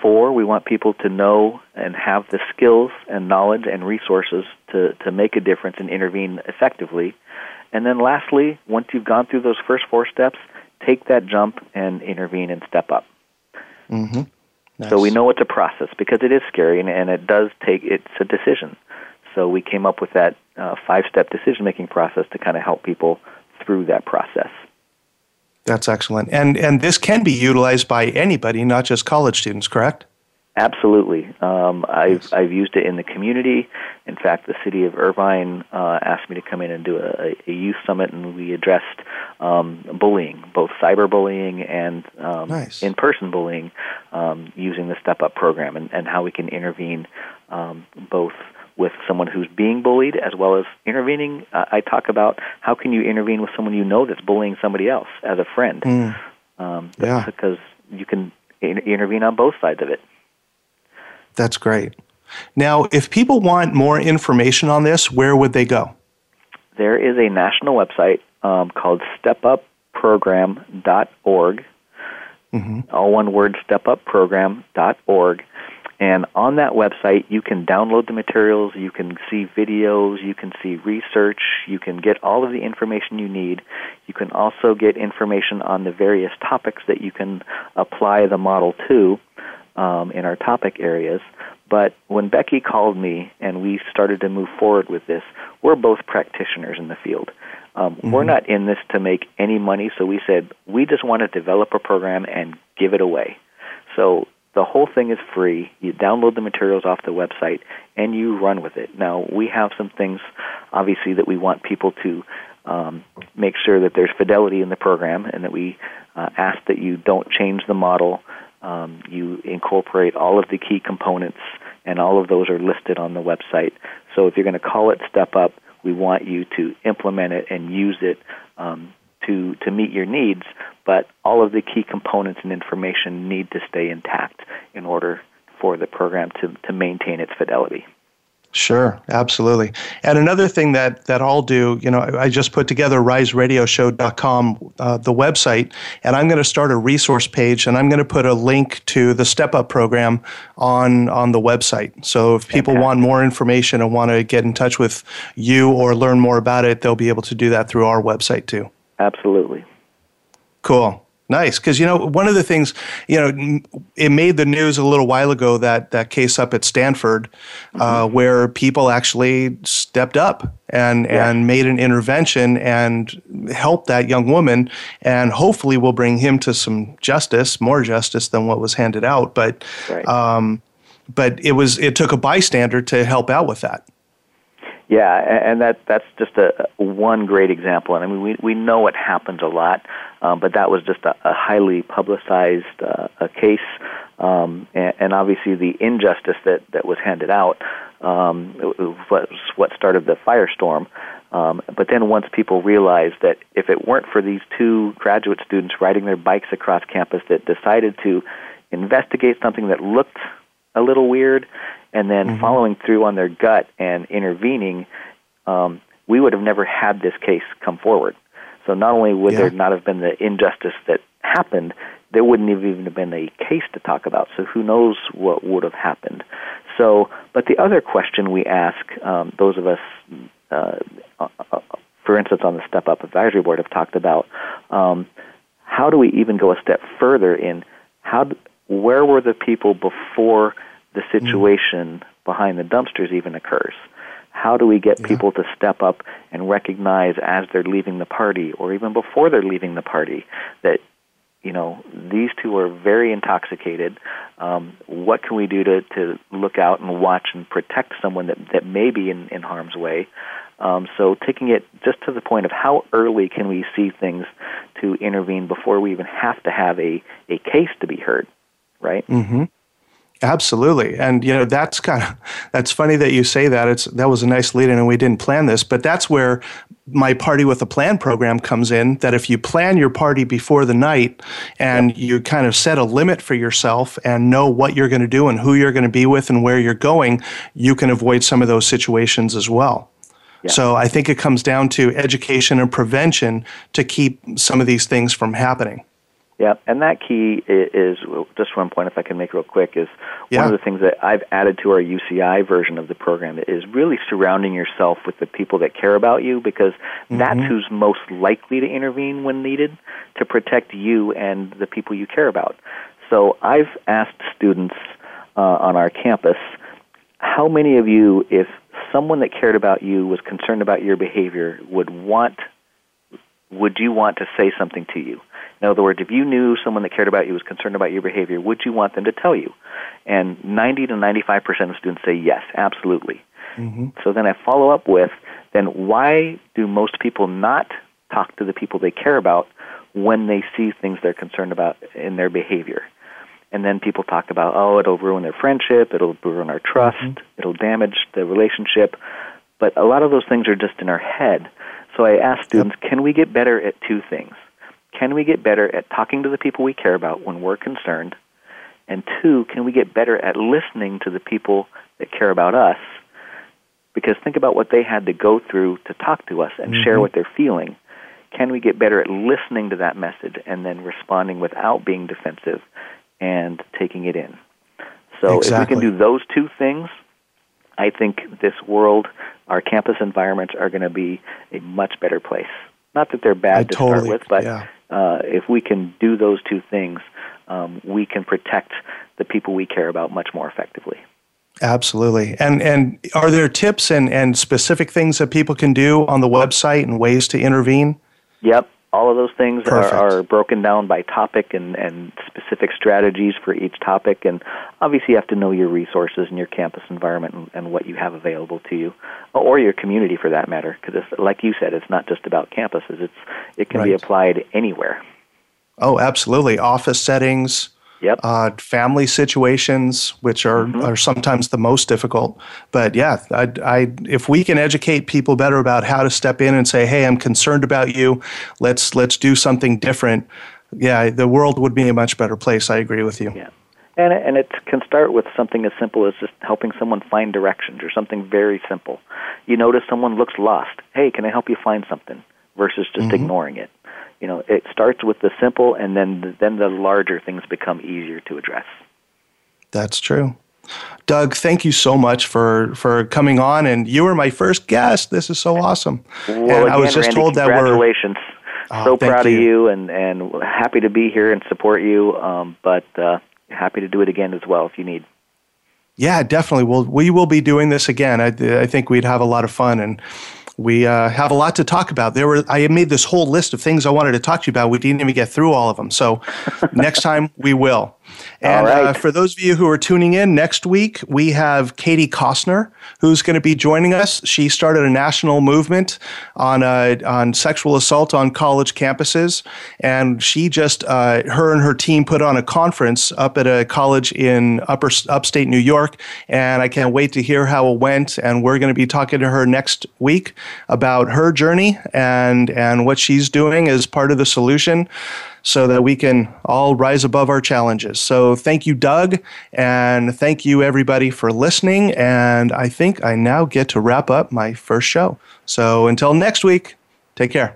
Four, we want people to know and have the skills and knowledge and resources to, to make a difference and intervene effectively. And then lastly, once you've gone through those first four steps, take that jump and intervene and step up. Mm-hmm. Nice. So we know it's a process because it is scary and, and it does take, it's a decision. So we came up with that uh, five step decision making process to kind of help people through that process. That's excellent. And, and this can be utilized by anybody, not just college students, correct? Absolutely. Um, I've I've used it in the community. In fact, the city of Irvine uh, asked me to come in and do a, a youth summit, and we addressed um, bullying, both cyberbullying and um, nice. in-person bullying, um, using the Step Up program, and, and how we can intervene um, both with someone who's being bullied as well as intervening. Uh, I talk about how can you intervene with someone you know that's bullying somebody else as a friend. Mm. Um, yeah. Because you can intervene on both sides of it. That's great. Now, if people want more information on this, where would they go? There is a national website um, called stepupprogram.org. Mm-hmm. All one word, stepupprogram.org. And on that website, you can download the materials, you can see videos, you can see research, you can get all of the information you need. You can also get information on the various topics that you can apply the model to um, in our topic areas. But when Becky called me and we started to move forward with this, we're both practitioners in the field. Um, mm-hmm. We're not in this to make any money, so we said we just want to develop a program and give it away. So the whole thing is free. You download the materials off the website and you run with it. Now, we have some things, obviously, that we want people to um, make sure that there's fidelity in the program and that we uh, ask that you don't change the model um, you incorporate all of the key components, and all of those are listed on the website. So if you're going to call it Step Up, we want you to implement it and use it um, to to meet your needs. But all of the key components and information need to stay intact in order for the program to, to maintain its fidelity. Sure, absolutely. And another thing that, that I'll do, you know, I just put together riseradioshow.com, uh, the website, and I'm going to start a resource page and I'm going to put a link to the Step Up program on, on the website. So if people okay. want more information and want to get in touch with you or learn more about it, they'll be able to do that through our website too. Absolutely. Cool. Nice, because you know one of the things you know it made the news a little while ago that that case up at Stanford, uh, mm-hmm. where people actually stepped up and yeah. and made an intervention and helped that young woman, and hopefully will bring him to some justice, more justice than what was handed out. But right. um, but it was it took a bystander to help out with that. Yeah, and that that's just a one great example. And I mean, we we know it happens a lot, um, but that was just a, a highly publicized uh, a case, um, and, and obviously the injustice that that was handed out um, was what started the firestorm. Um, but then once people realized that if it weren't for these two graduate students riding their bikes across campus that decided to investigate something that looked a little weird and then mm-hmm. following through on their gut and intervening, um, we would have never had this case come forward. So not only would yeah. there not have been the injustice that happened, there wouldn't have even been a case to talk about. So who knows what would have happened. So, but the other question we ask um, those of us, uh, uh, uh, for instance, on the Step Up Advisory Board, have talked about um, how do we even go a step further in how, where were the people before the situation mm. behind the dumpsters even occurs? How do we get yeah. people to step up and recognize as they're leaving the party or even before they're leaving the party that you know these two are very intoxicated um, what can we do to, to look out and watch and protect someone that, that may be in, in harm's way um, so taking it just to the point of how early can we see things to intervene before we even have to have a, a case to be heard right mm-hmm. Absolutely, and you know that's kind of that's funny that you say that. It's that was a nice lead in, and we didn't plan this, but that's where my party with a plan program comes in. That if you plan your party before the night, and you kind of set a limit for yourself and know what you're going to do and who you're going to be with and where you're going, you can avoid some of those situations as well. Yeah. So I think it comes down to education and prevention to keep some of these things from happening. Yeah, and that key is, just one point, if I can make real quick, is yeah. one of the things that I've added to our UCI version of the program is really surrounding yourself with the people that care about you because mm-hmm. that's who's most likely to intervene when needed to protect you and the people you care about. So I've asked students uh, on our campus, how many of you, if someone that cared about you was concerned about your behavior, would want, would you want to say something to you? In other words, if you knew someone that cared about you was concerned about your behavior, would you want them to tell you? And 90 to 95% of students say yes, absolutely. Mm-hmm. So then I follow up with, then why do most people not talk to the people they care about when they see things they're concerned about in their behavior? And then people talk about, oh, it'll ruin their friendship, it'll ruin our trust, mm-hmm. it'll damage the relationship. But a lot of those things are just in our head. So I ask students, can we get better at two things? Can we get better at talking to the people we care about when we're concerned? And two, can we get better at listening to the people that care about us? Because think about what they had to go through to talk to us and mm-hmm. share what they're feeling. Can we get better at listening to that message and then responding without being defensive and taking it in? So exactly. if we can do those two things, I think this world, our campus environments are going to be a much better place. Not that they're bad I to totally, start with, but yeah uh, if we can do those two things, um, we can protect the people we care about much more effectively. Absolutely. And and are there tips and, and specific things that people can do on the website and ways to intervene? Yep. All of those things are, are, broken down by topic and, and specific strategies for each topic. And obviously, you have to know your resources and your campus environment and, and what you have available to you, or your community for that matter. Because, like you said, it's not just about campuses, it's, it can right. be applied anywhere. Oh, absolutely. Office settings, Yep. Uh, family situations, which are, mm-hmm. are sometimes the most difficult. But yeah, I, I, if we can educate people better about how to step in and say, "Hey, I'm concerned about you. Let's let's do something different." Yeah, the world would be a much better place. I agree with you. Yeah. And, and it can start with something as simple as just helping someone find directions or something very simple. You notice someone looks lost. Hey, can I help you find something? Versus just mm-hmm. ignoring it you know, it starts with the simple, and then then the larger things become easier to address. That's true. Doug, thank you so much for for coming on, and you were my first guest. This is so awesome. Well, and again, I was just Randy, told that congratulations. we're so oh, proud you. of you, and and happy to be here and support you. Um, but uh, happy to do it again as well if you need. Yeah, definitely. We'll, we will be doing this again. I, I think we'd have a lot of fun, and we uh, have a lot to talk about. There were I made this whole list of things I wanted to talk to you about. We didn't even get through all of them. So next time we will. And right. uh, for those of you who are tuning in, next week we have Katie Koestner, who's going to be joining us. She started a national movement on uh, on sexual assault on college campuses, and she just uh, her and her team put on a conference up at a college in upper upstate New York, and I can't wait to hear how it went. And we're going to be talking to her next week about her journey and and what she's doing as part of the solution so that we can all rise above our challenges. So thank you, Doug, and thank you, everybody, for listening. And I think I now get to wrap up my first show. So until next week, take care.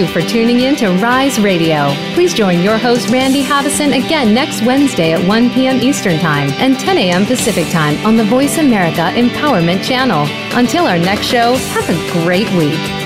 You for tuning in to Rise Radio. Please join your host, Randy Haveson, again next Wednesday at 1 p.m. Eastern Time and 10 a.m. Pacific Time on the Voice America Empowerment Channel. Until our next show, have a great week.